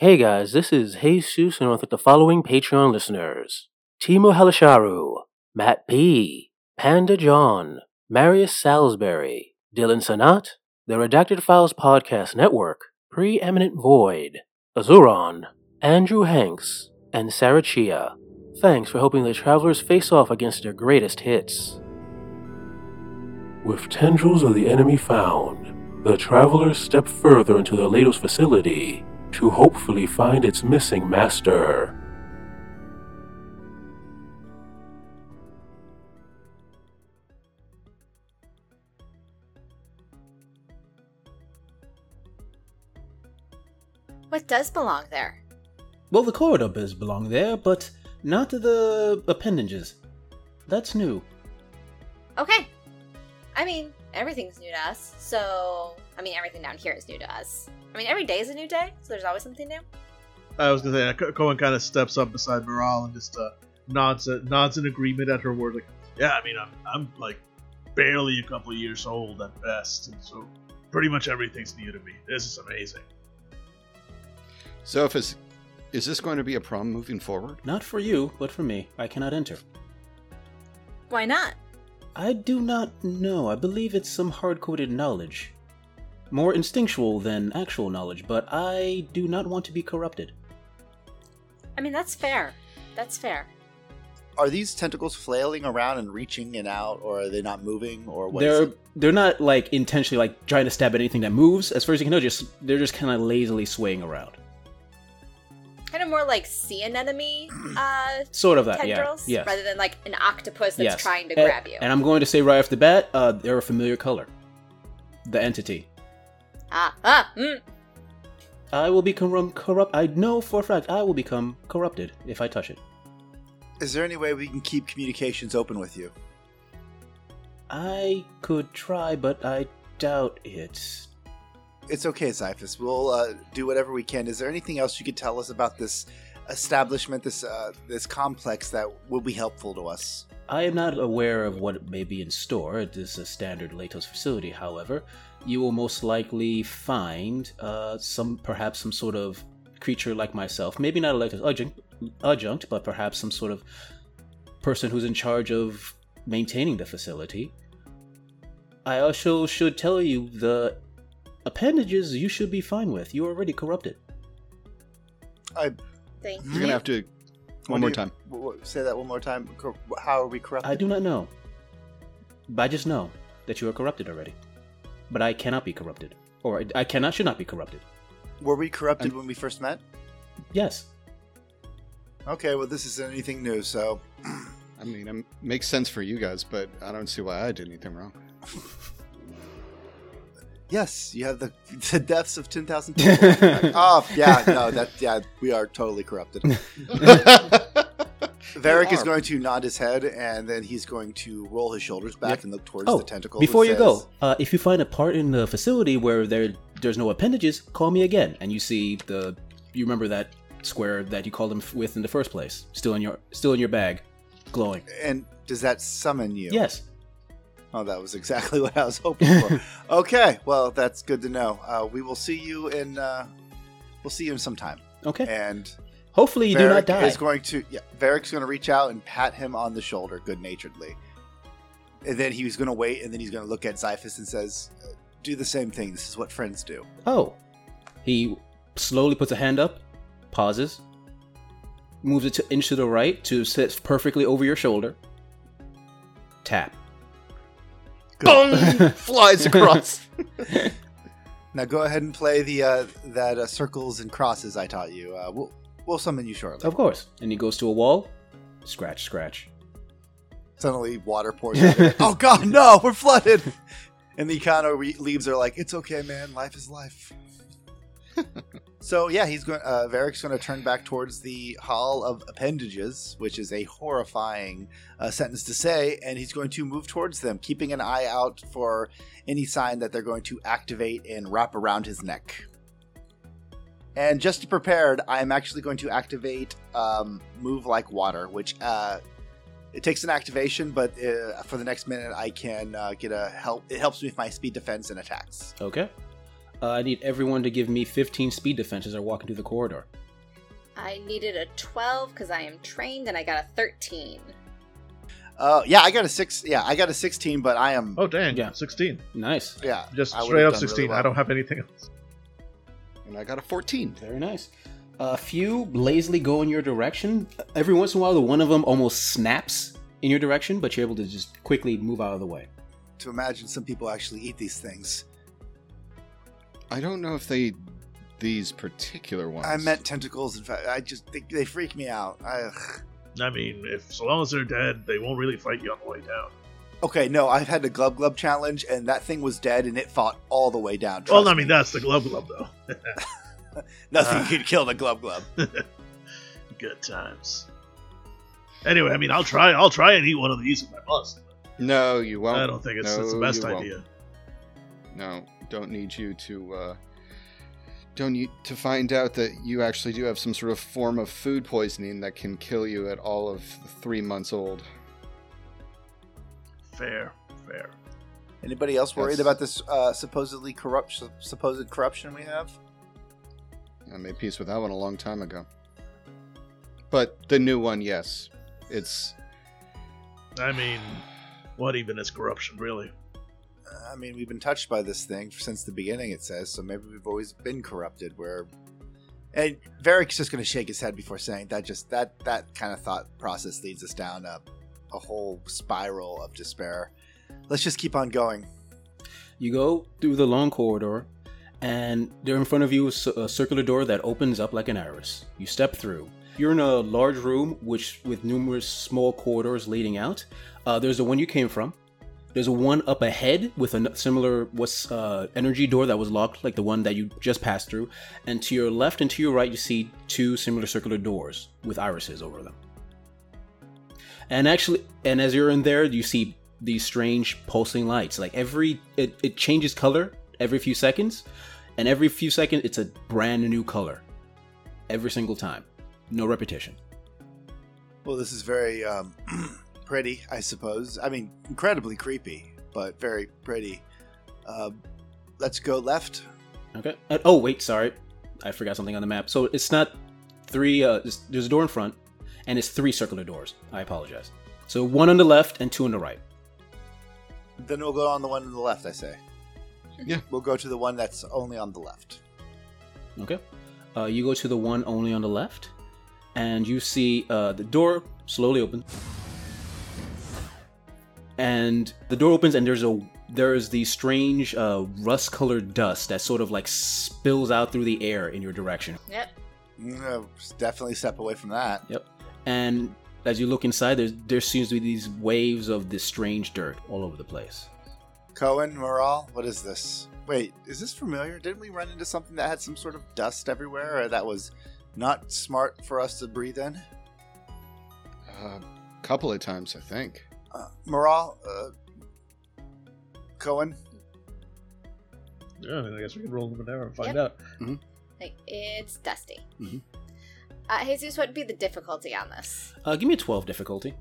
Hey guys, this is Jesus, and thank the following Patreon listeners Timo Halasharu, Matt P., Panda John, Marius Salisbury, Dylan Sanat, the Redacted Files Podcast Network, Preeminent Void, Azuron, Andrew Hanks, and Sarah Chia. Thanks for helping the travelers face off against their greatest hits. With tendrils of the enemy found, the travelers step further into the Latos facility to hopefully find its missing master. What does belong there? Well, the corridor does belong there, but not the appendages. That's new. Okay. I mean, everything's new to us, so. I mean, everything down here is new to us. I mean, every day is a new day, so there's always something new. I was gonna say, Cohen kind of steps up beside Moral and just uh, nods nods in agreement at her word. Like, yeah, I mean, I'm I'm like barely a couple years old at best, and so pretty much everything's new to me. This is amazing. So, if is is this going to be a problem moving forward? Not for you, but for me. I cannot enter. Why not? I do not know. I believe it's some hard coded knowledge. More instinctual than actual knowledge, but I do not want to be corrupted. I mean, that's fair. That's fair. Are these tentacles flailing around and reaching and out, or are they not moving, or what? is they're it? they're not like intentionally like trying to stab at anything that moves. As far as you can know, just they're just kind of lazily swaying around. Kind of more like sea anemone uh, Sort of that, tendrils, yeah. Yes. rather than like an octopus that's yes. trying to And- grab you. And I'm going to say right off the bat, uh, they're a familiar color. The entity. ah, ah, mm. I will become corrupt. I know for a fact I will become corrupted if I touch it. Is there any way we can keep communications open with you? I could try, but I doubt it. It's okay, Xiphus. We'll uh, do whatever we can. Is there anything else you could tell us about this establishment, this uh, this complex that will be helpful to us? I am not aware of what may be in store. It is a standard Latos facility, however. You will most likely find uh, some, perhaps some sort of creature like myself. Maybe not a Latos adjunct, adjunct, but perhaps some sort of person who's in charge of maintaining the facility. I also should tell you the appendages you should be fine with. You are already corrupted. I Thank You're you. gonna have to one do more you- time. w- w- say that one more time. Cor- How are we corrupted? I do not know. But I just know that you are corrupted already. But I cannot be corrupted. Or I- I cannot, should not be corrupted. Were we corrupted I'm- when we first met? Yes. Okay, well, this isn't anything new, so I mean, it makes sense for you guys, but I don't see why I did anything wrong. yes, you have the the deaths of ten thousand people. oh, yeah, no, that yeah, we are totally corrupted. Varric is going to nod his head, and then he's going to roll his shoulders back Yep. and look towards Oh, the tentacle. before you go, uh, if you find a part in the facility where there there's no appendages, call me again. And you see the you remember that square that you called him with in the first place, still in your still in your bag, glowing. And does that summon you? Yes. Oh, that was exactly what I was hoping for. okay, well, that's good to know. Uh, we will see you in. Uh, we'll see you in some time. Okay. And Hopefully you do not die. is going to. Yeah, Varric's going to reach out and pat him on the shoulder, good naturedly. And then he's going to wait, and then he's going to look at Xiphus and says, uh, "Do the same thing. This is what friends do." Oh. He slowly puts a hand up, pauses, moves it to inch to the right to sit perfectly over your shoulder. Tap. Boom! Flies across. Now go ahead and play the uh, that uh, circles and crosses I taught you. Uh, we'll we'll summon you shortly. Of course. And he goes to a wall. Scratch, scratch. Suddenly, water pours. out oh God, no! We're flooded. And the Econo re- leaves are like, "It's okay, man. Life is life." So yeah, he's going. Uh, Varric's going to turn back towards the Hall of Appendages, which is a horrifying uh, sentence to say, and he's going to move towards them, keeping an eye out for any sign that they're going to activate and wrap around his neck. And just to prepared, I'm actually going to activate um, Move Like Water, which uh, it takes an activation, but uh, for the next minute, I can uh, get a help. It helps me with my speed defense and attacks. Okay. Uh, I need everyone to give me 15 speed defense as I walk into the corridor. I needed a 12 because I am trained and I got a 13. Uh, yeah, I got a six. Yeah, I got a sixteen, but I am. Oh dang, Yeah. 16. Nice. Yeah, Just I straight up done really 16. I don't have anything else. And I got a 14. Very nice. A few lazily go in your direction. Every once in a while, the one of them almost snaps in your direction, but you're able to just quickly move out of the way. To imagine some people actually eat these things. I don't know if they these particular ones. I meant tentacles. In fact, I just they, they freak me out. I. I mean, if so long as they're dead, they won't really fight you on the way down. Okay, no, I've had the Glub Glub challenge, and that thing was dead, and it fought all the way down. well, trust I me. mean, that's the Glub Glub though. nothing Ah. could kill the Glub Glub. Good times. Anyway, I mean, I'll try. I'll try and eat one of these if I must. No, you won't. I don't think it's, it's the best you won't. idea. No, don't need you to. Uh, don't need to find out that you actually do have some sort of form of food poisoning that can kill you at all of three months old. Fair, fair. Anybody else worried That's- about this uh, supposedly corrupt, supposed corruption we have? I made peace with that one a long time ago. But the new one, yes, it's I mean, what even is corruption, really? I mean, we've been touched by this thing since the beginning. It says so. Maybe we've always been corrupted. Where, and Varric's just going to shake his head before saying that. Just that that kind of thought process leads us down a a whole spiral of despair. Let's just keep on going. You go through the long corridor, and there in front of you is a circular door that opens up like an iris. You step through. You're in a large room, which with numerous small corridors leading out. Uh, there's the one you came from. There's one up ahead with a similar what's uh, energy door that was locked, like the one that you just passed through. And to your left and to your right, you see two similar circular doors with irises over them. And actually, and as you're in there, you see these strange pulsing lights. Like every, it, it changes color every few seconds, and every few seconds, it's a brand new color. Every single time, no repetition. Well, this is very um, pretty, I suppose. I mean, incredibly creepy, but very pretty. Uh, let's go left. Okay. Uh, oh wait, sorry, I forgot something on the map. So it's not three. Uh, there's, there's a door in front, and it's three circular doors. I apologize. So one on the left and two on the right. Then we'll go on the one on the left. I say. Yeah. We'll go to the one that's only on the left. Okay. Uh, you go to the one only on the left, and you see uh, the door slowly open. And the door opens, and there's a there's the strange uh, rust-colored dust that sort of like spills out through the air in your direction. Yep. Mm, definitely step away from that. Yep. And as you look inside, there's, there seems to be these waves of this strange dirt all over the place. Cohen, Moral, what is this? Wait, is this familiar? Didn't we run into something that had some sort of dust everywhere, or that was not smart for us to breathe in? a couple of times, I think. Uh, Moral, uh, Cohen, Yeah, I, mean, I guess we can roll them there and find Yep. out. Like, it's dusty. Mhm. Uh, Jesus, what would be the difficulty on this? Uh, give me a 12 difficulty.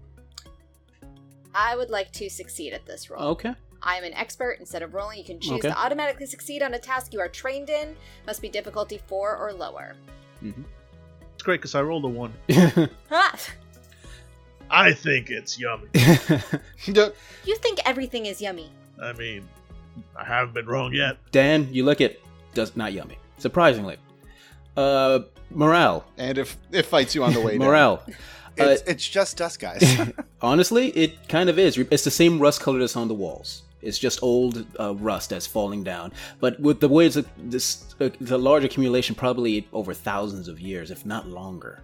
I would like to succeed at this roll. Okay. I am an expert. Instead of rolling, you can choose Okay. to automatically succeed on a task you are trained in. Must be difficulty four or lower. It's great because I rolled a one. Ha! I think it's yummy. You think everything is yummy. I mean, I haven't been wrong yet. Dan, you look at does not yummy. Surprisingly. Uh morale. and if it fights you on the way down. Morale. it's, it's just dust, guys. Honestly, it kind of is. It's the same rust color that's on the walls. It's just old uh, rust that's falling down. But with the way it's a, this, uh, the large accumulation, probably over thousands of years, if not longer.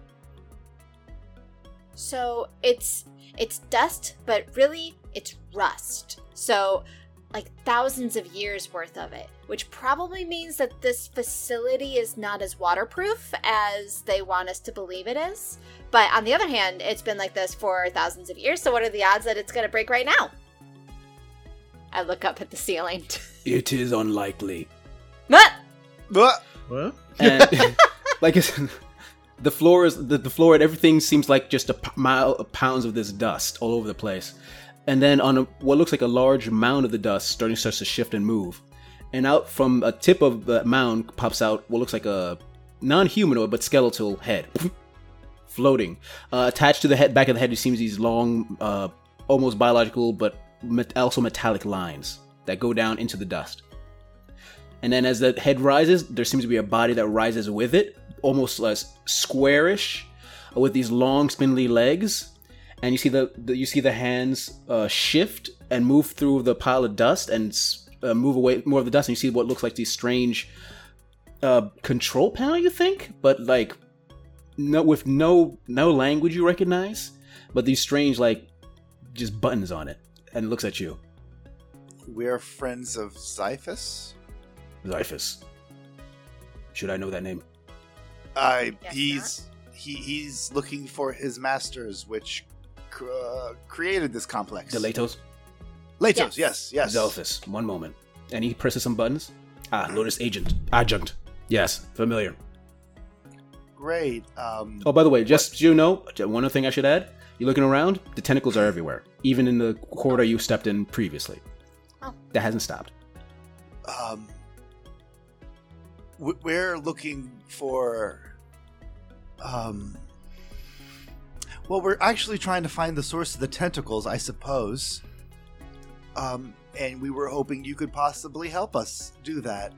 So it's it's dust, but really it's rust. So like thousands of years worth of it, which probably means that this facility is not as waterproof as they want us to believe it is. But on the other hand, it's been like this for thousands of years, so what are the odds that it's going to break right now? I look up at the ceiling. It is unlikely. Ah! But What? And like I said, the floor is the, the floor and everything seems like just a p- mile of pounds of this dust all over the place. And then on a, what looks like a large mound of the dust starting starts to shift and move. and out from a tip of the mound pops out what looks like a non-humanoid but skeletal head, floating. Uh, attached to the head, back of the head, it seems these long, uh, almost biological but met- also metallic lines that go down into the dust. And then as the head rises, there seems to be a body that rises with it, almost less squarish, with these long, spindly legs. And you see the, the you see the hands uh, shift and move through the pile of dust and uh, move away more of the dust. And you see what looks like these strange uh, control panel, you think, but like no with no no language you recognize, but these strange like just buttons on it, and it looks at you, We're friends of Xiphus. Xiphus. Should I know that name? I Yes, he's he, he's looking for his masters, which cr- uh, created this complex. The Latos? Latos, Yes. yes, yes. Zelphus. One moment. And he presses some buttons. Ah, Latos Agent. Adjunct. Yes, familiar. Great. Um, Oh, by the way, just so you know, one other thing I should add. You're looking around, the tentacles are everywhere. Even in the corridor you stepped in previously. Oh. That hasn't stopped. um, we're looking for. Um, well, we're actually trying to find the source of the tentacles, I suppose. Um, and we were hoping you could possibly help us do that.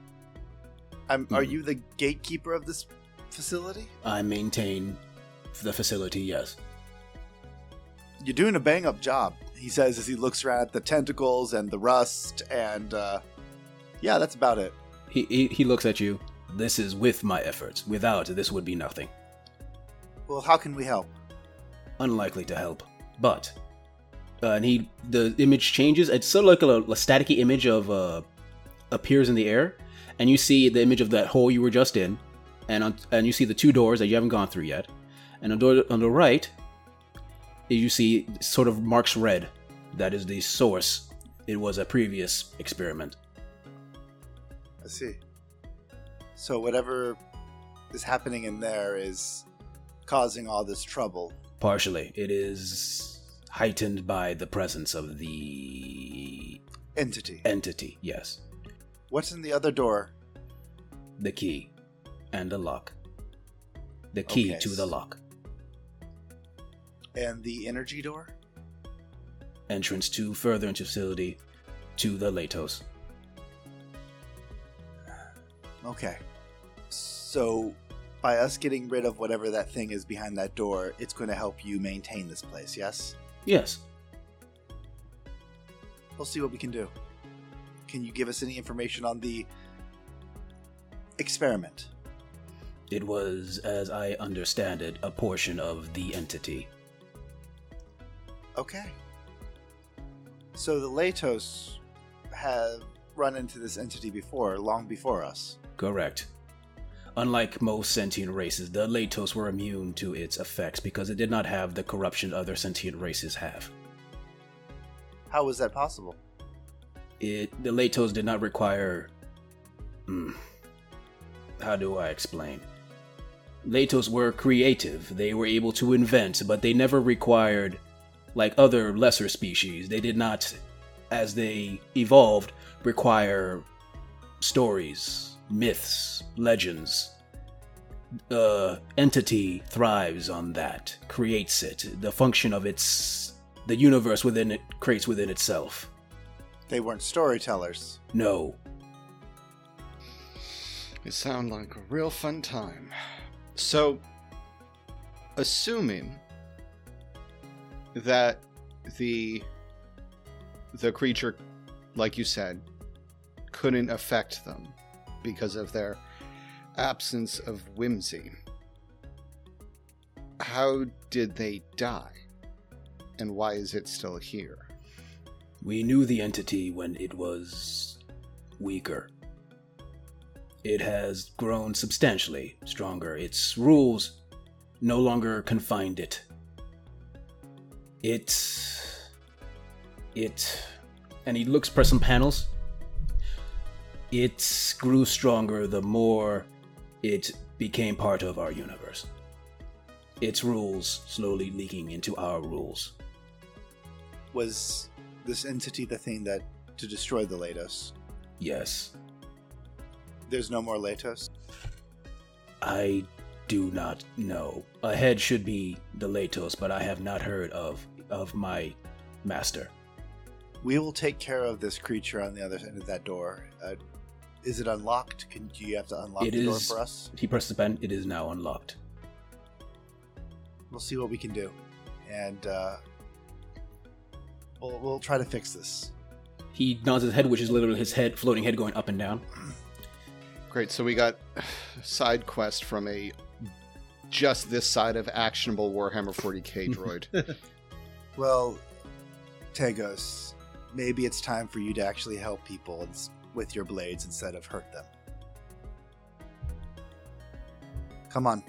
Um, Are Mhm. you the gatekeeper of this facility? I maintain the facility, yes. You're doing a bang up job, he says as he looks around at the tentacles and the rust, and uh, yeah, that's about it. He, he, he looks at you. This is with my efforts. Without, this would be nothing. Well, how can we help? unlikely to help. But uh, and he the image changes. It's sort of like a, a staticky image of uh, appears in the air, and you see the image of that hole you were just in, and on, and you see the two doors that you haven't gone through yet, and on, door, on the right, you see sort of marks red. That is the source. It was a previous experiment. I see. So whatever is happening in there is causing all this trouble. Partially, it is heightened by the presence of the Entity. entity. Yes, What's in the other door? the key and the lock. The key Okay, to the lock. And the energy door? Entrance to further into facility to the Latos. Okay. So by us getting rid of whatever that thing is behind that door, it's going to help you maintain this place, yes? Yes, We'll see what we can do. Can you give us any information on the experiment? it was, as I understand it, a portion of the entity. Okay. So the Latos have run into this entity before, long before us. Correct. Unlike most sentient races, the Latos were immune to its effects because it did not have the corruption other sentient races have. How was that possible? It the Latos did not require. Hmm. How do I explain? Latos were creative. They were able to invent, but they never required, like other lesser species, they did not, as they evolved, require stories, myths, legends. The entity thrives on that, creates it. The function of its. the universe within it creates within itself. They weren't storytellers. No, It sounds like a real fun time. So, assuming that the the creature, like you said, couldn't affect them because of their absence of whimsy, how did they die? And why is it still here? We knew the entity when it was weaker. It has grown substantially stronger. Its rules no longer confined it. It. It. And he looks for some panels. It grew stronger the more it became part of our universe. Its rules slowly leaking into our rules. Was this entity the thing that to destroy the Latos? Yes. There's no more Latos. I do not know. Ahead should be the Latos, but I have not heard of of my master. We will take care of this creature on the other end of that door. Uh, is it unlocked? Can do you have to unlock It the door for us? He presses the button. It is now unlocked. We'll see what we can do, and uh, we'll we'll try to fix this. He nods his head, which is literally his head, floating head going up and down. Great. So we got side quest from a just this side of actionable Warhammer 40k droid. Well, Tagos, maybe it's time for you to actually help people ins- with your blades instead of hurt them. Come on.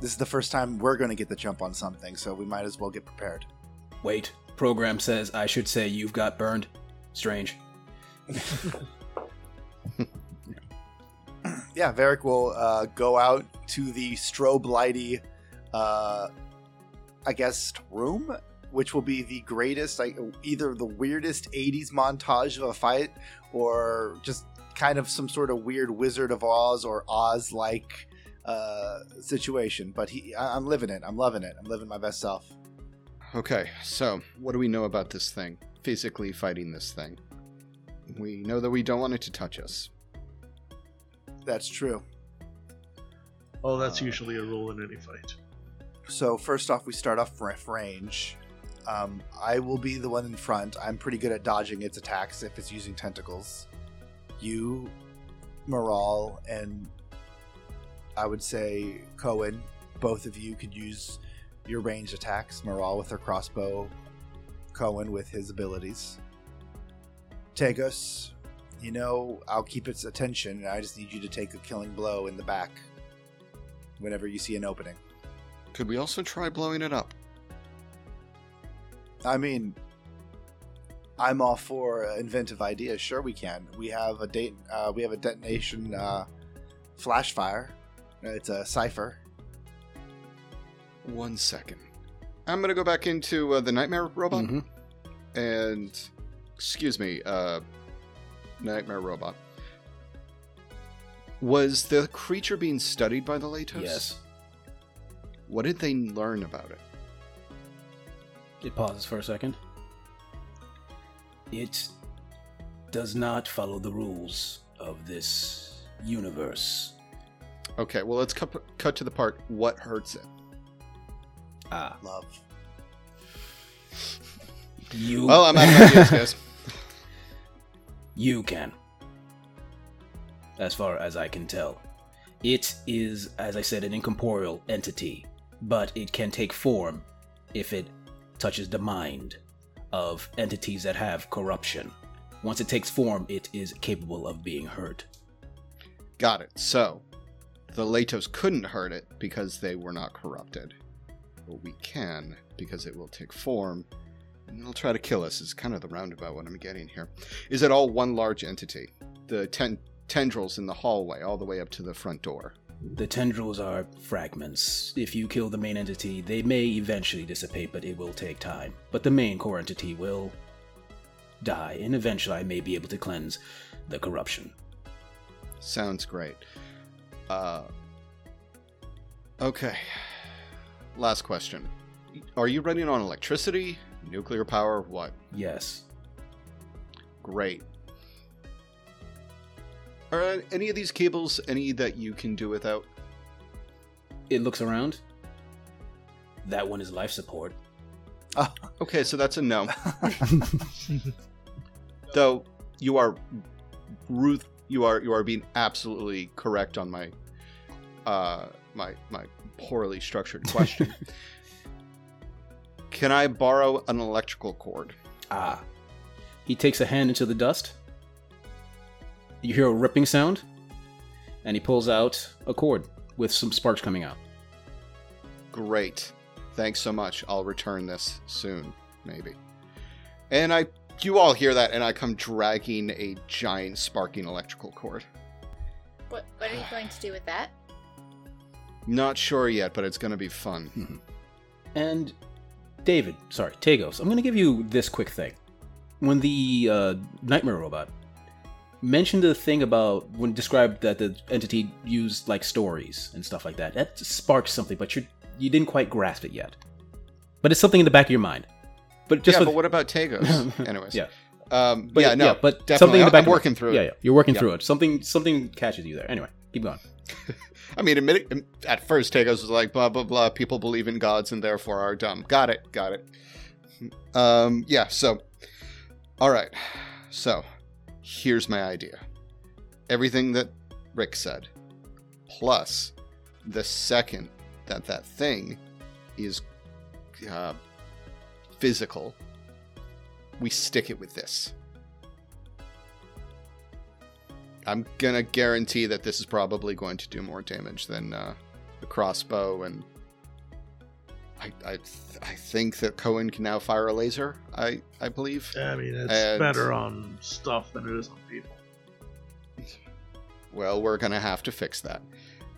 This is the first time we're going to get the jump on something, so we might as well get prepared. Wait, program says I should say you've got burned. Strange. yeah, Varric will uh, go out to the strobe lighty, uh, I guess, room, which will be the greatest, like either the weirdest 80s montage of a fight or just kind of some sort of weird Wizard of Oz or Oz like uh, situation. But he, I- I'm living it. I'm loving it. I'm living my best self. okay, so what do we know about this thing? Physically fighting this thing. We know that we don't want it to touch us. That's true. Oh, that's Uh, usually a rule in any fight. So first off, we start off ref range. Um, I will be the one in front. I'm pretty good at dodging its attacks if it's using tentacles. You, Moral, and I would say Cohen, both of you could use your ranged attacks. Moral with her crossbow, Cohen with his abilities. Tagos, you know, I'll keep its attention. And I just need you to take a killing blow in the back whenever you see an opening. Could we also try blowing it up? I mean, I'm all for inventive ideas. Sure, we can. We have a date. Uh, we have a detonation uh, flash fire. It's a cipher. One second. I'm gonna go back into uh, the nightmare robot Mhm. and excuse me, uh, nightmare robot. Was the creature being studied by the Latos? Yes. What did they learn about it? It pauses for a second. It does not follow the rules of this universe. Okay, well let's cut, cut to the part. What hurts it? Ah, Love. you. Well, I'm out of ideas, guys. You can. As far as I can tell. It is, as I said, an incorporeal entity, but it can take form if it touches the mind of entities that have corruption. Once it takes form, it is capable of being hurt. Got it. So, the Latos couldn't hurt it because they were not corrupted. But we can because it will take form and it'll try to kill us. Is kind of the roundabout what I'm getting here. Is it all one large entity? The ten- tendrils in the hallway, all the way up to the front door. The tendrils are fragments. If you kill the main entity, they may eventually dissipate, but it will take time. But the main core entity will die, and eventually I may be able to cleanse the corruption. Sounds great. Uh, okay. Last question. Are you running on electricity, nuclear power, what? Yes. Great. Are any of these cables any that you can do without? It looks around. That one is life support. Okay, so that's a no. Though you are Ruth, you are you are being absolutely correct on my uh my my poorly structured question. Can I borrow an electrical cord? Ah. He takes a hand into the dust. You hear a ripping sound, and he pulls out a cord with some sparks coming out. Great. Thanks so much. I'll return this soon, maybe. And I you all hear that and I come dragging a giant sparking electrical cord. What, what are you going to do with that? Not sure yet, but it's going to be fun. And David, sorry, Tagos, I'm going to give you this quick thing. When the uh, nightmare robot mention the thing about when described that the entity used like stories and stuff like that. That sparks something, but you you didn't quite grasp it yet. But it's something in the back of your mind. But just yeah, with- but what about Tagos? Anyways. yeah, Um, but yeah, no. but definitely. something in the back I'm working through Yeah, it. yeah, you're working Yeah. through it. Something something catches you there. Anyway, keep going. I mean, admit, at first, Tagos was like, blah, blah, blah. People believe in gods and therefore are dumb. Got it. Got it. Um, yeah, so. All right. So, here's my idea everything that Rick said, plus the second that that thing is uh, physical, we stick it with this. I'm gonna guarantee that this is probably going to do more damage than uh, the crossbow, and I, I, I think that Cohen can now fire a laser. I, I believe. I mean, it's And- better on stuff than it is on people. Well, we're gonna have to fix that,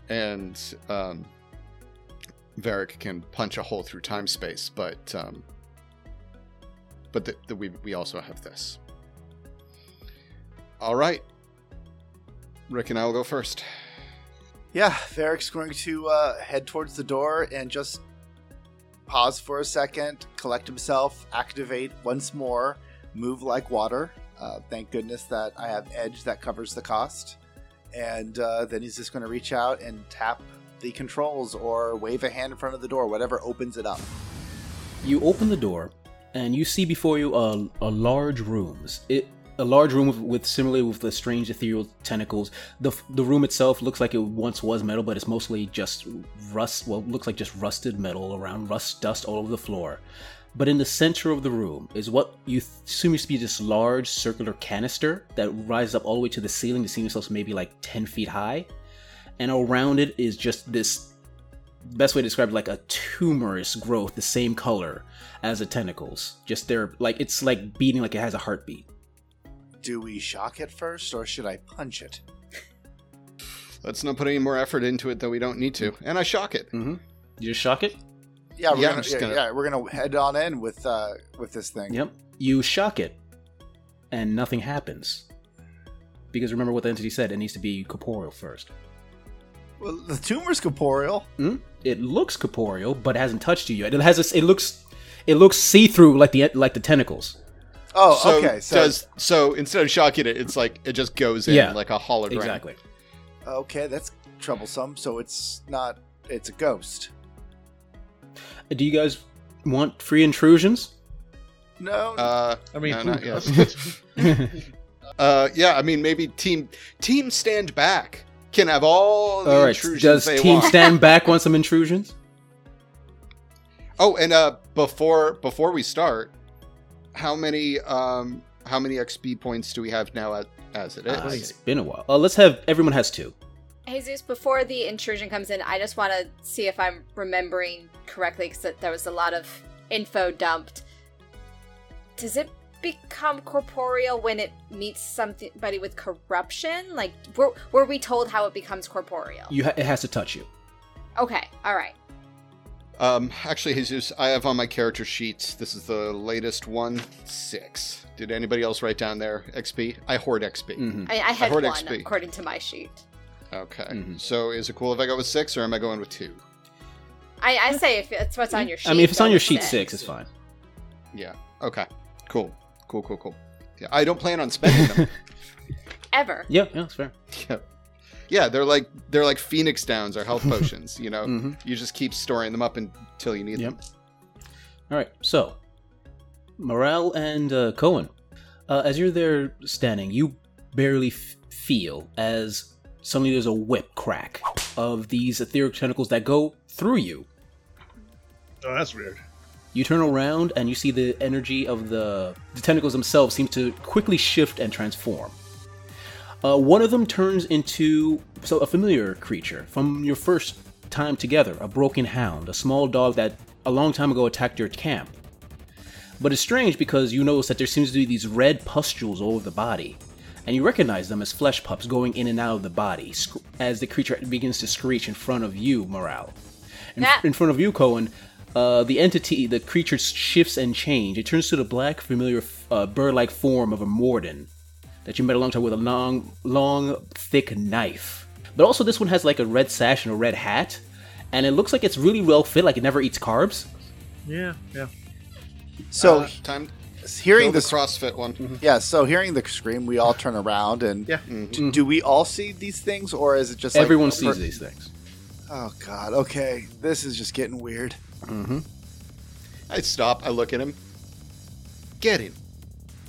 and um, Varric can punch a hole through time space, but um, but the, the, we we also have this. All right, Rick and I will go first. Yeah, Varric's going to uh, head towards the door and just pause for a second, collect himself, activate once more, move like water. Uh, thank goodness that I have Edge that covers the cost. And uh, then he's just going to reach out and tap the controls or wave a hand in front of the door, whatever opens it up. You open the door, and you see before you a, a large rooms. It a large room with, with similarly with the strange ethereal tentacles. The the room itself looks like it once was metal, but it's mostly just rust. Well, looks like just rusted metal around, rust dust all over the floor. But in the center of the room is what you assume to be this large circular canister that rises up all the way to the ceiling. The ceiling itself maybe like ten feet high, and around it is just this best way to describe it like a tumorous growth, the same color as the tentacles. Just they're like it's like beating like it has a heartbeat. Do we shock it first or should I punch it? Let's not put any more effort into it that we don't need to, and I shock it. Mm-hmm. You just shock it. Yeah, we're Yeah, I'm gonna, yeah, gonna- yeah, we're gonna head on in with uh, with this thing. Yep. You shock it, and nothing happens. Because remember what the entity said, it needs to be corporeal first. Well, the tumor's corporeal. Hmm? It looks corporeal, but it hasn't touched you yet. It has a, it looks it looks see through like the like the tentacles. Oh, so okay. So does so instead of shocking it, it's like it just goes in Yeah, like a hologram. Exactly. okay, that's troublesome. So it's not. It's a ghost. Do you guys want free intrusions? No. Uh, I mean, no, not yet. uh, yeah, I mean maybe team team stand back can have all the All right. intrusions Does they team want. stand back want some intrusions? Oh, and uh, before before we start, how many um how many XP points do we have now at, as it is? Ah, it's been a while. Uh, let's have everyone has two. Jesus, before the intrusion comes in, I just want to see if I'm remembering correctly because there was a lot of info dumped. Does it become corporeal when it meets somebody with corruption? Like, were, were we told how it becomes corporeal? You ha- it has to touch you. Okay, all right. Um, actually, Jesus, I have on my character sheets. This is the latest one, six. Did anybody else write down there XP? I hoard XP. Mhm. I, I had heard one XP. according to my sheet. Okay. Mhm. So is it cool if I go with six, or am I going with two? I, I say if it's what's on your sheet. I mean, if it's on your sheet six, it's fine. Yeah. Okay. Cool. Cool. Cool. Cool. Yeah, I don't plan on spending them. Ever. Yeah, yeah, that's fair. Yeah. Yeah, they're like they're like Phoenix Downs or health potions. You know, Mhm. you just keep storing them up until you need Yep. them. All right, so Morale and uh, Cohen, uh, as you're there standing, you barely f- feel as suddenly there's a whip crack of these etheric tentacles that go through you. Oh, that's weird. You turn around and you see the energy of the, the tentacles themselves seem to quickly shift and transform. Uh, one of them turns into so a familiar creature from your first time together, a broken hound, a small dog that a long time ago attacked your camp. But it's strange because you notice that there seems to be these red pustules all over the body, and you recognize them as flesh pups going in and out of the body sc- as the creature begins to screech in front of you, Morale. In, That- in front of you, Cohen, uh, the entity, the creature shifts and change. It turns to the black, familiar uh, bird-like form of a Morden, that you met a long time with a long, long, thick knife. But also, this one has like a red sash and a red hat, and it looks like it's really well fit. Like it never eats carbs. Yeah, yeah. So Uh, time. hearing Kill the this, CrossFit one. Mm-hmm. yeah. So hearing the scream, we all turn around and Yeah. do, mm-hmm. do we all see these things, or is it just like Everyone per- sees these things. Oh God. Okay, this is just getting weird. Mm-hmm. I stop. I look at him. Get him.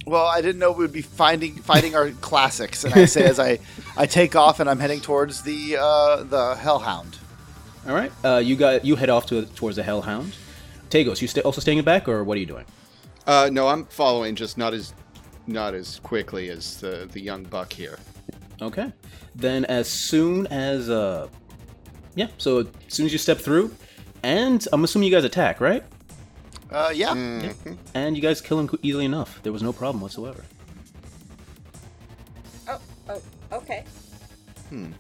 Well, I didn't know we would be finding fighting our classics, and I say as I I take off and I'm heading towards the uh, the Hellhound. All right, uh, you got you head off to towards the Hellhound. Tagos, you sta also staying back, or what are you doing? Uh, no, I'm following, just not as not as quickly as the the young buck here. Okay. Then as soon as uh yeah, so as soon as you step through, and I'm assuming you guys attack, right? Uh, yeah. Mhm. And you guys kill him easily enough. There was no problem whatsoever. Oh, oh, okay. Hmm.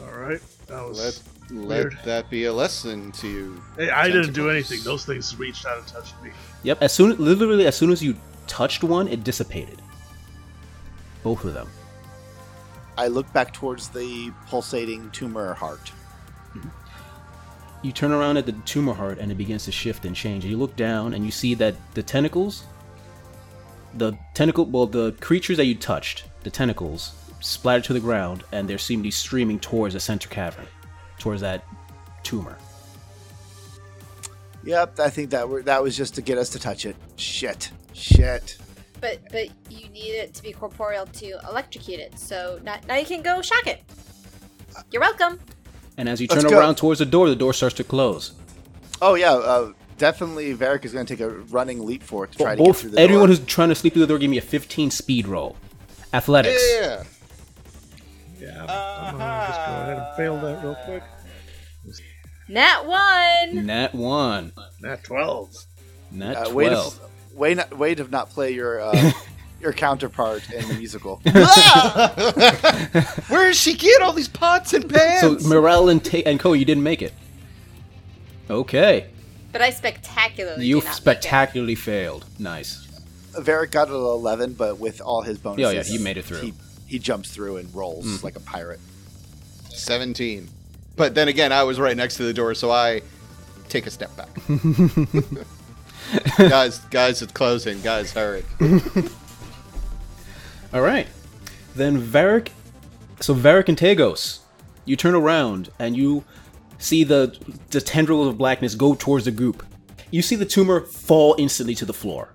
All right. That was. Let let that be a lesson to you. hey, I didn't do anything. Those things reached out and touched me. Yep. As soon, literally, as soon as you touched one, it dissipated. Both of them. I look back towards the pulsating tumor heart. You turn around at the tumor heart, and it begins to shift and change. And you look down, and you see that the tentacles, the tentacle, well, the creatures that you touched, the tentacles, splattered to the ground, and they're seemingly streaming towards the center cavern, towards that tumor. Yep, I think that were, that was just to get us to touch it. Shit. Shit. But but you need it to be corporeal to electrocute it. So now, now you can go shock it. You're welcome. And as you Let's turn go. around towards the door, the door starts to close. Oh yeah, uh, definitely. Varric is going to take a running leap for it to try to get through the everyone door. who's trying to sleep through the door, give me a 15 speed roll. Athletics. Yeah. Yeah, I'm, I'm gonna just go ahead and fail that real quick. Nat one. Nat one. Nat 12. Nat Uh, 12. way to way not, way to not play your uh, your counterpart in the musical. Where does she get all these pots and so pans? Morel and Ta- and Co, you didn't make it. Okay. But I spectacularly. You do not make it. spectacularly failed. Nice. Varric got it at eleven, but with all his bonuses, Yeah, yeah, he made it through. He, he jumps through and rolls Mm. like a pirate. 17. But then again, I was right next to the door, so I take a step back. guys, guys, it's closing. Guys, hurry. All right. Then Varric. So Varric and Tagos, you turn around and you see the the tendrils of blackness go towards the group. You see the tumor fall instantly to the floor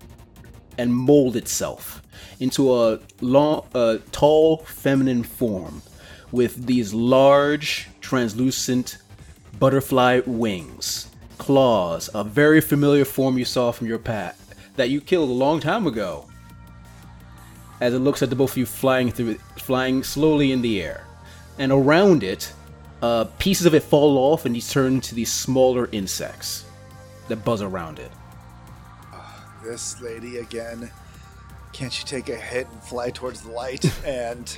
and mold itself into a long, uh, tall, feminine form with these large, translucent butterfly wings, claws, a very familiar form you saw from your path that you killed a long time ago as it looks at the both of you flying through flying slowly in the air. And around it, uh, pieces of it fall off and these turn into these smaller insects that buzz around it. This lady again. Can't she take a hit and fly towards the light? And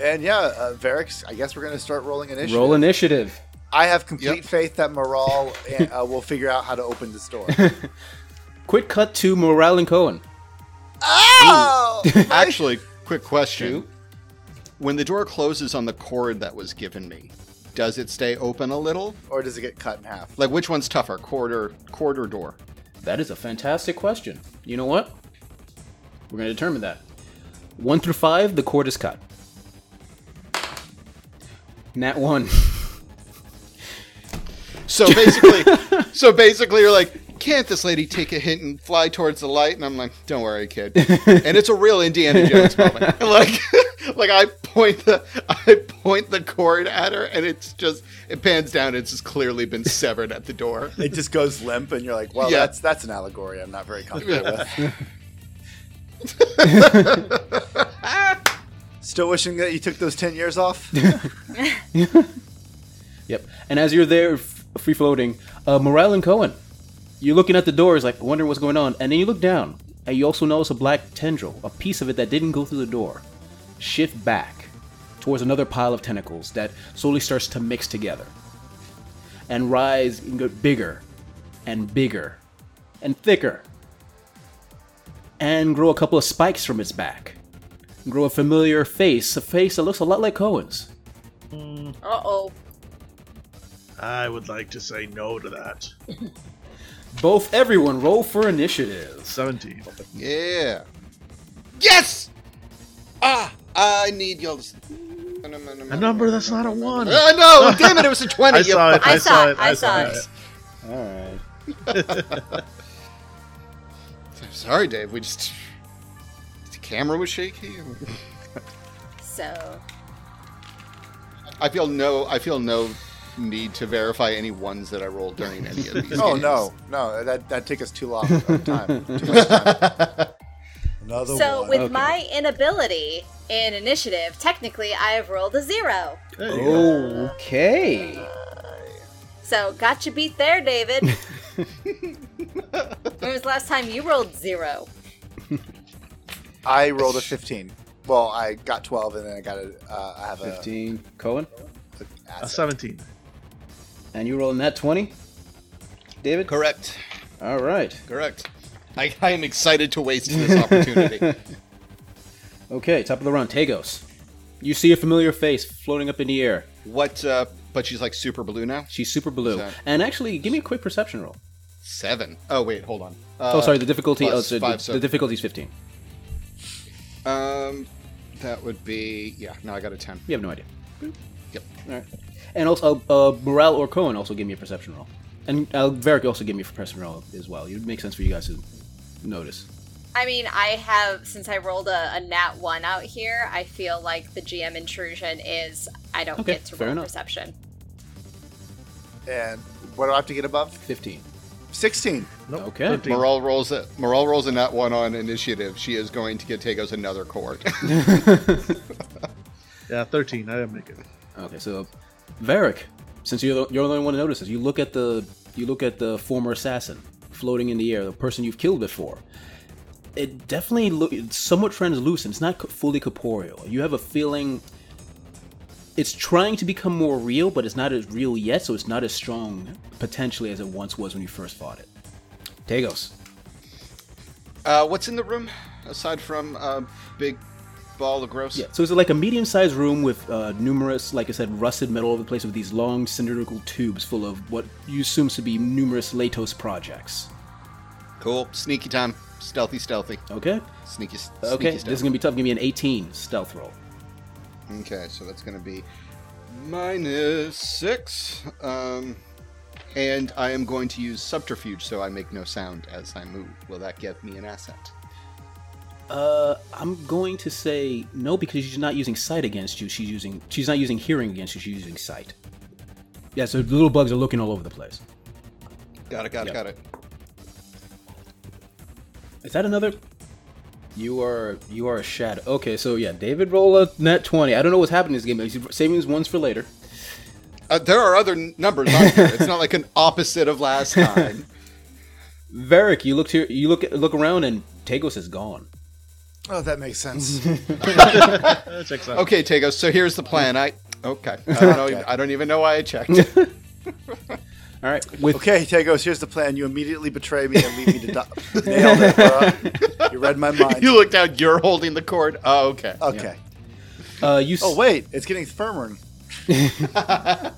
and yeah, uh, Varric. I guess we're going to start rolling initiative. Roll initiative. I have complete Yep. faith that Morale uh, will figure out how to open this door. Quick cut to Morale and Cohen. Oh! Actually, quick question. When the door closes on the cord that was given me, does it stay open a little? or does it get cut in half? Like, which one's tougher, cord or, cord or door? That is a fantastic question. You know what? We're going to determine that. One through five, the cord is cut. Nat one. So basically, so basically, you're like, can't this lady take a hint and fly towards the light? And I'm like, don't worry, kid. and it's a real Indiana Jones moment. Like, like I point the I point the cord at her, and it's just it pans down. It's just clearly been severed at the door. It just goes limp, and you're like, "Well, Yeah. that's that's an allegory. I'm not very comfortable with." Still wishing that you took those ten years off. Yep. And as you're there, free floating, uh, Morale and Cohen, you're looking at the doors, like wondering what's going on, and then you look down, and you also notice a black tendril, a piece of it that didn't go through the door, shift back towards another pile of tentacles that slowly starts to mix together and rise and get bigger and bigger and thicker and grow a couple of spikes from its back Grow a familiar face, a face that looks a lot like Cohen's. Mm, Uh oh. I would like to say no to that. Both everyone roll for initiative. 17. Yeah. Yes! Ah, I need y'all to. A number that's not a one. Uh, no, damn it, it was a 20. I saw it. I saw it, I saw it. Alright. Sorry, Dave. We just. The camera was shaky. So, I feel no. I feel no need to verify any ones that I rolled during any of these. Oh games. no, no, that that take us too long of time. Too much time. Another so one. with Okay. my inability in initiative, technically I have rolled a zero. There you go. Okay. So got you beat there, David. when was the last time you rolled zero? I rolled a 15. Well, I got 12, and then I got a. Uh, I have a. 15. Cohen? A asset. 17. And you rolling that 20? David? Correct. Alright. Correct. I, I am excited to waste this opportunity. Okay, top of the round, Tagos. You see a familiar face floating up in the air. what? Uh, but she's like super blue now. She's super blue. So- And actually, give me a quick perception roll. Seven. Oh wait, hold on. Uh, oh, sorry, the difficulty. Oh, so five, the, so- the difficulty is 15. Um, that would be yeah. No, I got a ten. You have no idea. Yep. Alright. And also, uh, Morale or Cohen also give me a perception roll. And uh, Varric also give me a perception roll as well. It would make sense for you guys to notice. I mean, I have since I rolled a, a nat one out here. I feel like the GM intrusion is I don't Okay, get to fair roll enough. perception. And what do I have to get above? 15. 16. Nope. Okay. 13. Morale rolls a Morale rolls a nat one on initiative. She is going to get Tagos another court. Yeah, 13. I didn't make it. Okay, so Varric, since you're the, you're the only one to notice this, you look at the you look at the former assassin floating in the air, the person you've killed before. It definitely look somewhat translucent. It's not fully corporeal. You have a feeling it's trying to become more real, but it's not as real yet, so it's not as strong potentially as it once was when you first fought it. Tagos. uh, what's in the room aside from a big ball of gross? Yeah, so it's like a medium-sized room with uh, numerous, like I said, rusted metal all over the place with these long cylindrical tubes full of what you assume to be numerous Latos projects. Cool. Sneaky time. Stealthy, stealthy. Okay. Sneaky. s- Okay. Sneaky This is gonna be tough. Give me an 18 stealth roll. Okay, so that's going to be minus six. Um, and I am going to use subterfuge so I make no sound as I move. Will that give me an asset? Uh, I'm going to say no because she's not using sight against you. She's using she's not using hearing against you. She's using sight. Yeah. So the little bugs are looking all over the place. Got it, got it, Yep. got it. Is that another? You are you are a shadow. Okay, so yeah, David roll a net 20. I don't know what's happening in this game. He's saving his ones for later. Uh, there are other n- numbers on here. It's not like an opposite of last time. Varric, you look here. You look look around, and Tagos is gone. Oh, that makes sense. That checks out. Okay, Tagos. So here's the plan. I okay. I don't know. Okay. I don't even know why I checked. All right, with okay, Tagos, here's the plan. You immediately betray me and leave me to die. Nailed it, bro. You read my mind. you looked out. You're holding the cord. Oh, okay. Okay. uh, you. s- Oh, wait. It's getting firmer. uh,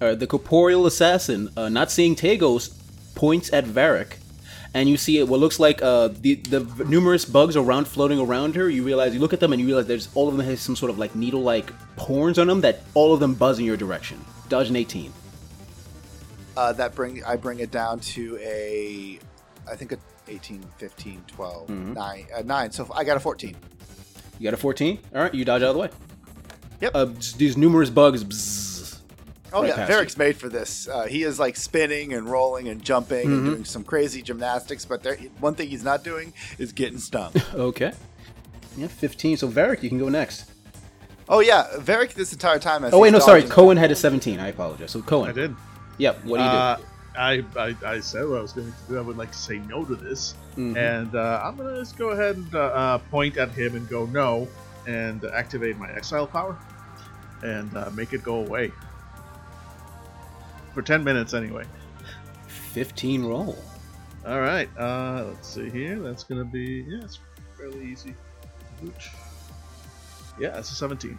the corporeal assassin, uh, not seeing Tagos, points at Varric, and you see it what looks like uh, the the numerous bugs around floating around her. You realize you look at them and you realize there's all of them has some sort of like needle-like horns on them that all of them buzz in your direction. Dodge an 18. Uh, that bring I bring it down to a, I think a 18, 15, 12, Mhm. 9, uh, 9. So I got a 14. You got a 14. All right, you dodge out of the way. Yep. Uh, these numerous bugs. Bzzz. Oh Right yeah, past Varric's made for this. Uh, he is like spinning and rolling and jumping and doing some crazy gymnastics. But there, one thing he's not doing is getting stung. Okay. Yeah, 15. So Varric, you can go next. oh yeah, Varric this entire time. Oh wait, no, sorry. Cohen had a 17. I apologize. So Cohen. I did. Yep. What do you Uh, I, I, I said what I was going to do. I would like to say no to this. do? Mhm. And uh, I'm going to just go ahead and uh, uh, point at him and go no and activate my exile power and uh, make it go away. For 10 minutes, anyway. 15 roll. All right. Uh, let's see here. That's going to be, yeah, it's fairly easy. Ooch. Yeah, that's a 17.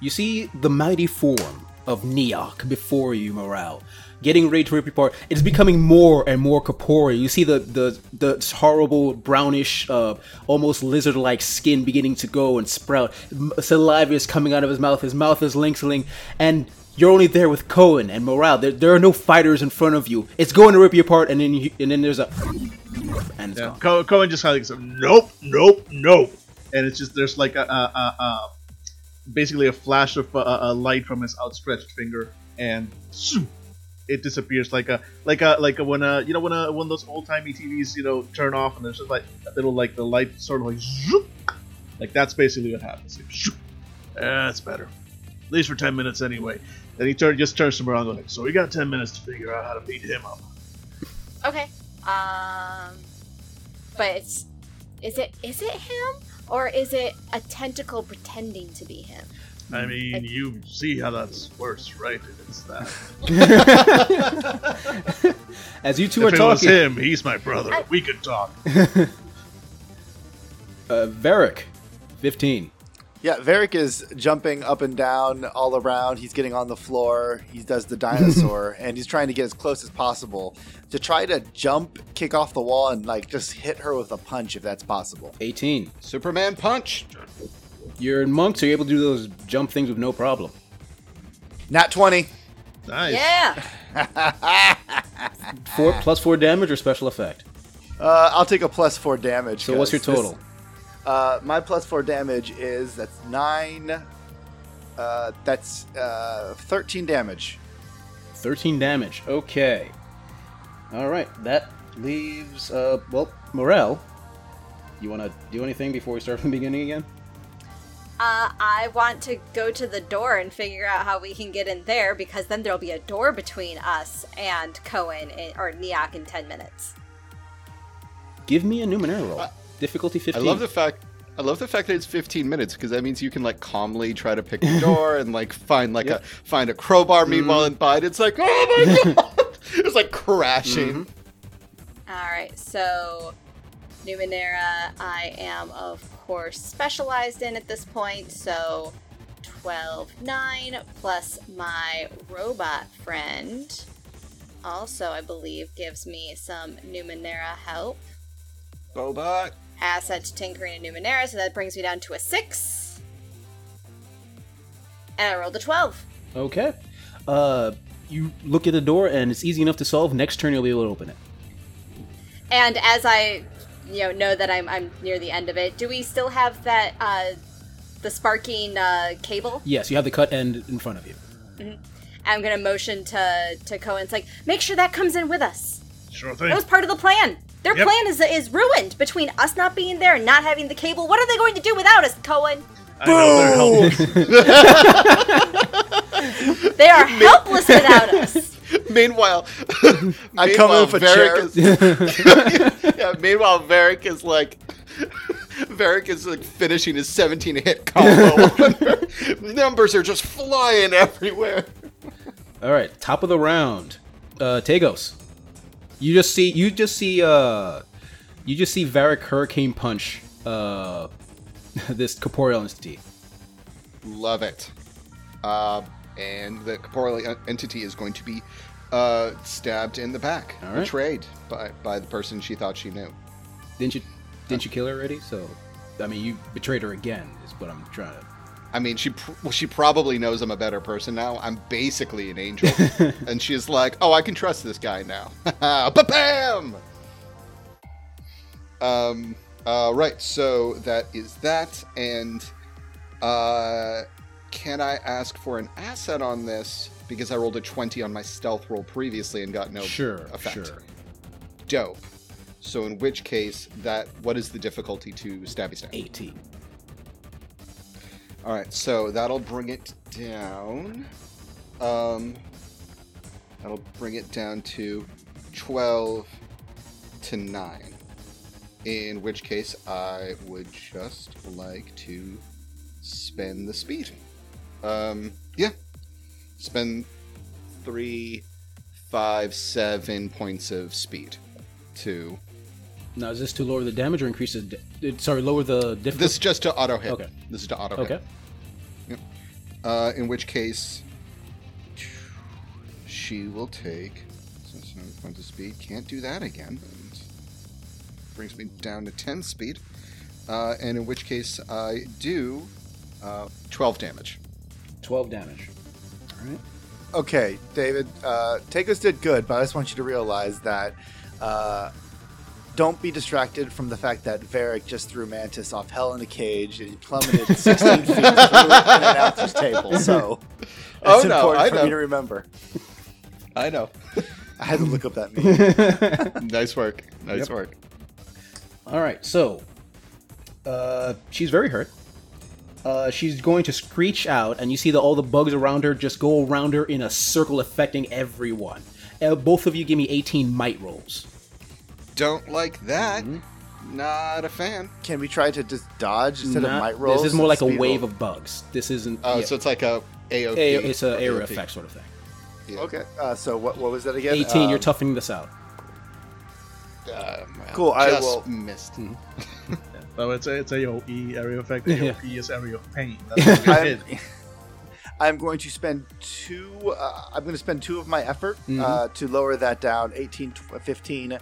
You see the mighty form of Neok before you, Morale, getting ready to rip apart. It's becoming more and more corporeal. You see the the the horrible brownish, uh, almost lizard-like skin beginning to go and sprout. Saliva is coming out of his mouth. His mouth is lengthening, and you're only there with Cohen and Morale. There, there are no fighters in front of you. It's going to rip you apart, and then you, and then there's a and it's Yeah. gone. Co- Cohen just kind of like, nope, nope, nope. And it's just, there's like a, a, a, a basically a flash of uh, a light from his outstretched finger, and it disappears like a, like a, like a, when a, you know, when a, when those old timey TVs, you know, turn off and there's just like a little, like the light sort of like, zoop. like that's basically what happens. Like, zoop. That's better. At least for 10 minutes anyway. Then he turn, just turns him around and like, so we got 10 minutes to figure out how to beat him up. Okay. Um, but it's is it is it him or is it a tentacle pretending to be him? I mean, Like- you see how that's worse, right? If it's that. As you two if are it was him, he's my brother. I- we could talk. uh, Varric, fifteen. Yeah, Varric is jumping up and down all around. He's getting on the floor. He does the dinosaur, and he's trying to get as close as possible to try to jump, kick off the wall, and like just hit her with a punch if that's possible. 18. Superman punch. You're in monk, so you're able to do those jump things with no problem. Nat twenty. Nice. Yeah. Four plus four damage or special effect. Uh, I'll take a plus four damage. So what's your 'cause this- total? Uh, my plus four damage is that's nine. Uh, that's uh, thirteen damage. 13 damage. Okay. All right. That leaves uh well, Morel. You want to do anything before we start from the beginning again? Uh, I want to go to the door and figure out how we can get in there because then there'll be a door between us and Cohen in, or Neok in 10 minutes. Give me a Numenera roll. Uh, Difficulty 15. I love the fact. I love the fact that it's 15 minutes because that means you can like calmly try to pick the door and like find like Yep. a find a crowbar. Mm-hmm. Meanwhile, inside it's like oh my god, it's like crashing. Mm-hmm. All right, so Numenera, I am of course specialized in at this point, so 12, 9 plus my robot friend. Also, I believe gives me some Numenera help. Bobot. Asset to tinkering and Numenera, so that brings me down to a 6. And I rolled a 12. Okay. Uh, you look at the door and it's easy enough to solve. Next turn you'll be able to open it. And as I, you know, know that I'm, I'm near the end of it, do we still have that, uh, the sparking uh, cable? Yes, you have the cut end in front of you. I'm gonna motion to to Cohen. It's like, make sure that comes in with us. Sure thing. That was part of the plan. Their Yep. plan is is ruined between us not being there and not having the cable. What are they going to do without us, Cohen? I know they're helpless. They are helpless without us. Meanwhile, I come in meanwhile, with a Varric is, yeah, meanwhile, Varric is like, Varric is like finishing his 17 hit combo. Numbers are just flying everywhere. All right, top of the round. Uh, Tagos. You just see you just see uh you just see Varric Hurricane Punch uh this corporeal entity. Love it. Uh, and the corporeal entity is going to be uh, stabbed in the back, All right. betrayed by, by the person she thought she knew. Didn't you didn't you kill her already? So I mean you betrayed her again is what I'm trying to I mean, she pr- well, she probably knows I'm a better person now. I'm basically an angel, and she's like, "Oh, I can trust this guy now." Ba-bam! Um. Uh. Right. So that is that, and uh, can I ask for an asset on this because I rolled a twenty on my stealth roll previously and got no Sure, effect. sure. Dope. So in which case, that what is the difficulty to stabby stab? 18. All right, so that'll bring it down. Um, that'll bring it down to twelve to nine. In which case, I would just like to spend the speed. Um, yeah, spend three, five, seven points of speed to Now, is this to lower the damage or increase the? Di- sorry, lower the difficulty. This is just to auto hit. Okay. This is to auto okay. hit. Okay. Yep. Uh, in which case, she will take. So, so points of speed. Can't do that again. And brings me down to 10 speed. Uh, and in which case, I do uh, 12 damage. Twelve damage. All right. Okay, David, uh, Tagos did good, but I just want you to realize that uh, don't be distracted from the fact that Varric just threw Mankind off hell in a cage and he plummeted 16 feet through an announcer's table. So it's Oh, no, important I for know. me to remember. I know. I had to look up that meme. nice work. Nice Yep. work. All right, so uh, she's very hurt. Uh, she's going to screech out, and you see that all the bugs around her just go around her in a circle, affecting everyone. Uh, both of you give me 18 might rolls. Don't like that. Mm-hmm. Not a fan. Can we try to just dodge instead Not- of might rolls? This is more like a wave roll? of bugs. This isn't. Oh, yeah, so it's like a AOP. a- it's an area AOP. effect sort of thing. Yeah. Okay, uh, so what, what was that again? 18. you're Um, toughing this out. Well, Cool, I just will- missed. So it's a, it's AOE area effect. Yeah. AOP is area of pain. That's what I'm. I'm going to spend two. Uh, I'm going to spend two of my effort Mm-hmm. uh, to lower that down. 18, tw- 15.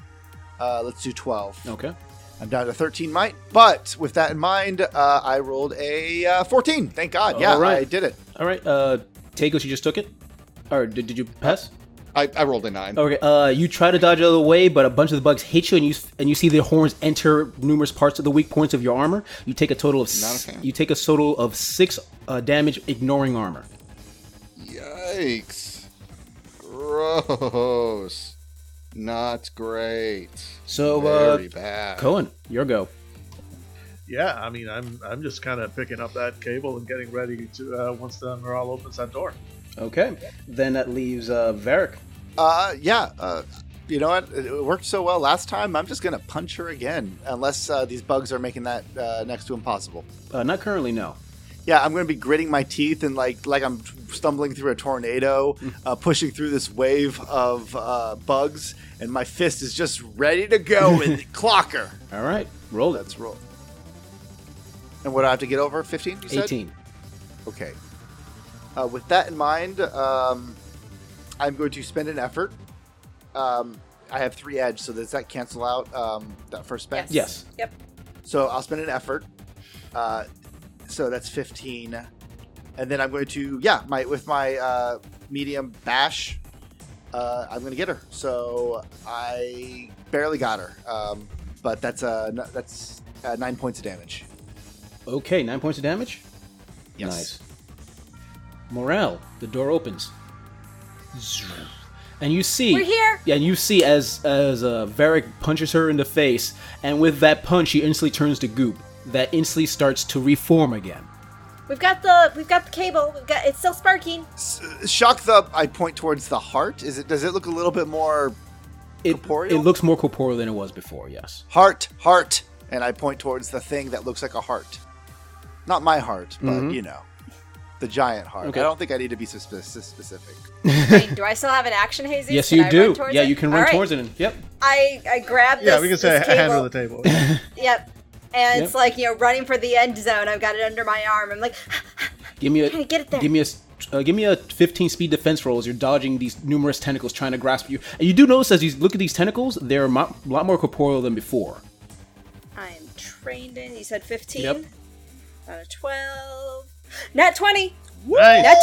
Uh, let's do 12. Okay. I'm down to 13 might. But with that in mind, uh, I rolled a uh, 14. Thank God. Yeah, All right. I did it. All right. Uh, Tagos, you just took it? Or did, did you pass? I, I rolled a nine. Okay, uh, you try to dodge out of the way, but a bunch of the bugs hit you, and you and you see the horns enter numerous parts of the weak points of your armor. You take a total of Not a s- fan. you take a total of six uh, damage, ignoring armor. Yikes. Gross. Not great. So, uh, bad. Cohen, your go. Yeah, I mean, I'm I'm just kind of picking up that cable and getting ready to uh, once the morale opens that door. Okay, then that leaves uh, Varric. Uh, yeah. Uh, you know what? It it worked so well last time. I'm just going to punch her again, unless uh, these bugs are making that uh, next to impossible. Uh, not currently, no. Yeah, I'm going to be gritting my teeth and like like I'm stumbling through a tornado, uh, pushing through this wave of uh, bugs, and my fist is just ready to go with clock her. All right, roll it. Let's roll. And what do I have to get over? 15? Eighteen. Okay. Uh, with that in mind, um, I'm going to spend an effort. Um, I have three edge, so does that cancel out um, that first spend? Yes. Yep. So I'll spend an effort. Uh, so that's 15. And then I'm going to, yeah, my with my uh, medium bash, uh, I'm going to get her. So I barely got her. Um, but that's uh, n- that's uh, nine points of damage. Okay, nine points of damage. Yes. Nice. Morale. The door opens, and you see. We're here. Yeah, and you see as as uh, Varric punches her in the face, and with that punch, she instantly turns to goop. That instantly starts to reform again. We've got the we've got the cable. We've got it's still sparking. S- shock the. I point towards the heart. Is it? Does it look a little bit more It, Corporeal? it looks more corporeal than it was before. Yes. heart? Heart. And I point towards the thing that looks like a heart. Not my heart, but Mhm. you know, the giant heart. Okay. I don't think I need to be so spe- so specific. Wait, do I still have an action, hazy? Yes, Can you I do. run Yeah, it? you can run right. towards it. And, yep. I I grab this. yeah, we can say this hand cable. on the table. Yep and yep. it's like you know running for the end zone. I've got it under my arm. I'm like, give me a get it there. Give me a uh, give me a 15 speed defense roll as you're dodging these numerous tentacles trying to grasp you. And you do notice as you look at these tentacles, they're a mo- lot more corporeal than before. I'm trained in. You said 15. Yep. Out of 12. not 20. Nice. Nat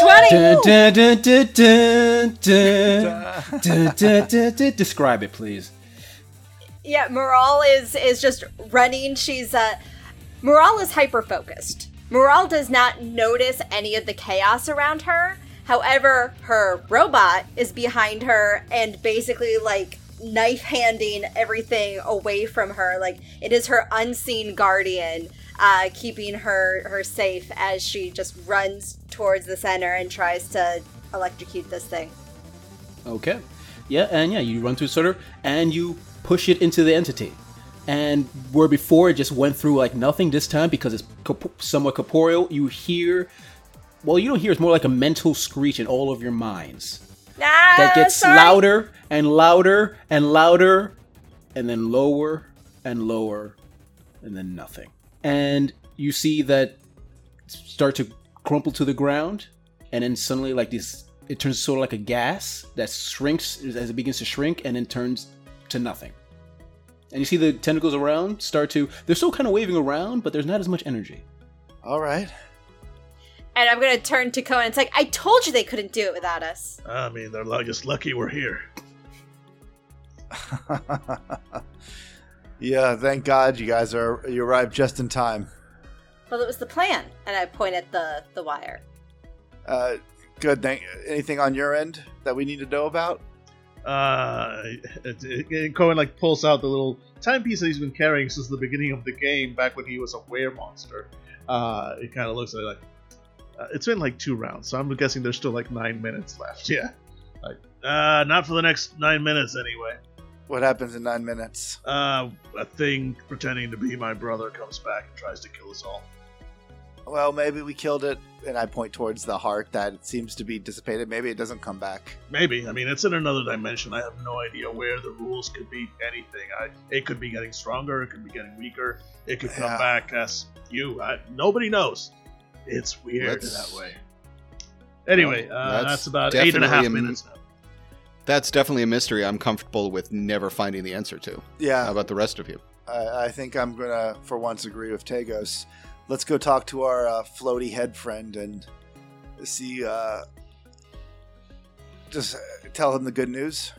20. Describe it, please. Yeah, Moral is is just running. She's uh Moral is hyper focused. Moral does not notice any of the chaos around her. However, her robot is behind her and basically like knife handing everything away from her. Like it is her unseen guardian, uh, keeping her her safe as she just runs towards the center and tries to electrocute this thing. Okay. Yeah, and yeah, you run through sort of, and you push it into the entity. And where before it just went through like nothing this time because it's somewhat corporeal, you hear. Well, you don't hear. It's more like a mental screech in all of your minds Ah, that gets sorry. louder and louder and louder, and then lower and lower, and then nothing. And you see that start to crumple to the ground, and then suddenly, like this, it turns sort of like a gas that shrinks as it begins to shrink, and then turns to nothing. And you see the tentacles around start to. They're still kind of waving around, but there's not as much energy. All right. And I'm gonna turn to Cohen. It's like I told you they couldn't do it without us. I mean, they're like, just lucky we're here. yeah, thank God you guys are you arrived just in time. Well, it was the plan, and I point at the the wire. Uh, good. Thank. Anything on your end that we need to know about? Uh, Cohen like pulls out the little timepiece that he's been carrying since the beginning of the game, back when he was a were monster. Uh, it kind of looks it like uh, it's been like two rounds, so I'm guessing there's still like nine minutes left. Yeah, like uh, not for the next nine minutes anyway. What happens in nine minutes? Uh, a thing pretending to be my brother comes back and tries to kill us all. Well, maybe we killed it, and I point towards the heart that seems to be dissipated. Maybe it doesn't come back. Maybe. I mean, it's in another dimension. I have no idea where the rules could be anything. I, it could be getting stronger. It could be getting weaker. It could come Yeah. back as you. I, nobody knows. It's weird Let's- that way. Anyway, Well, uh, that's that's, about eight and a half minutes now. That's definitely a mystery I'm comfortable with never finding the answer to. Yeah. How about the rest of you? I, I think I'm gonna, for once, agree with Tagos. Let's go talk to our uh, floaty head friend and see. Uh, just tell him the good news.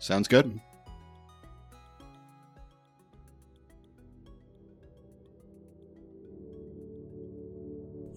Sounds good.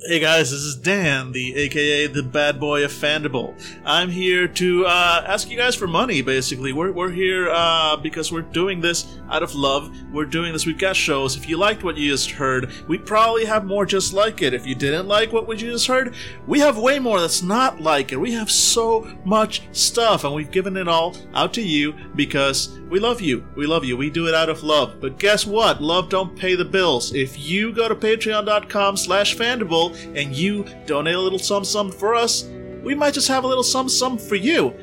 Hey guys, this is Dan, the AKA the bad boy of Fandible. I'm here to uh, ask you guys for money. Basically, we're we're here uh, because we're doing this out of love. We're doing this. We've got shows. If you liked what you just heard, we probably have more just like it. If you didn't like what we just heard, we have way more that's not like it. We have so much stuff, and we've given it all out to you because we love you. We love you. We do it out of love. But guess what? Love don't pay the bills. If you go to patreon.com slash fandible and you donate a little sum sum for us, we might just have a little sum sum for you.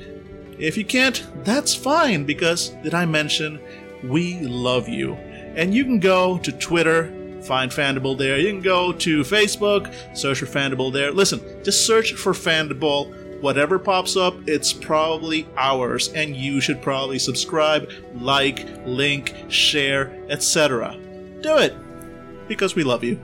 If you can't, that's fine because did I mention we love you? And you can go to Twitter, find Fandible there. You can go to Facebook, search for Fandible there. Listen, just search for Fandible. Whatever pops up, it's probably ours, and you should probably subscribe, like, link, share, etc. Do it because we love you.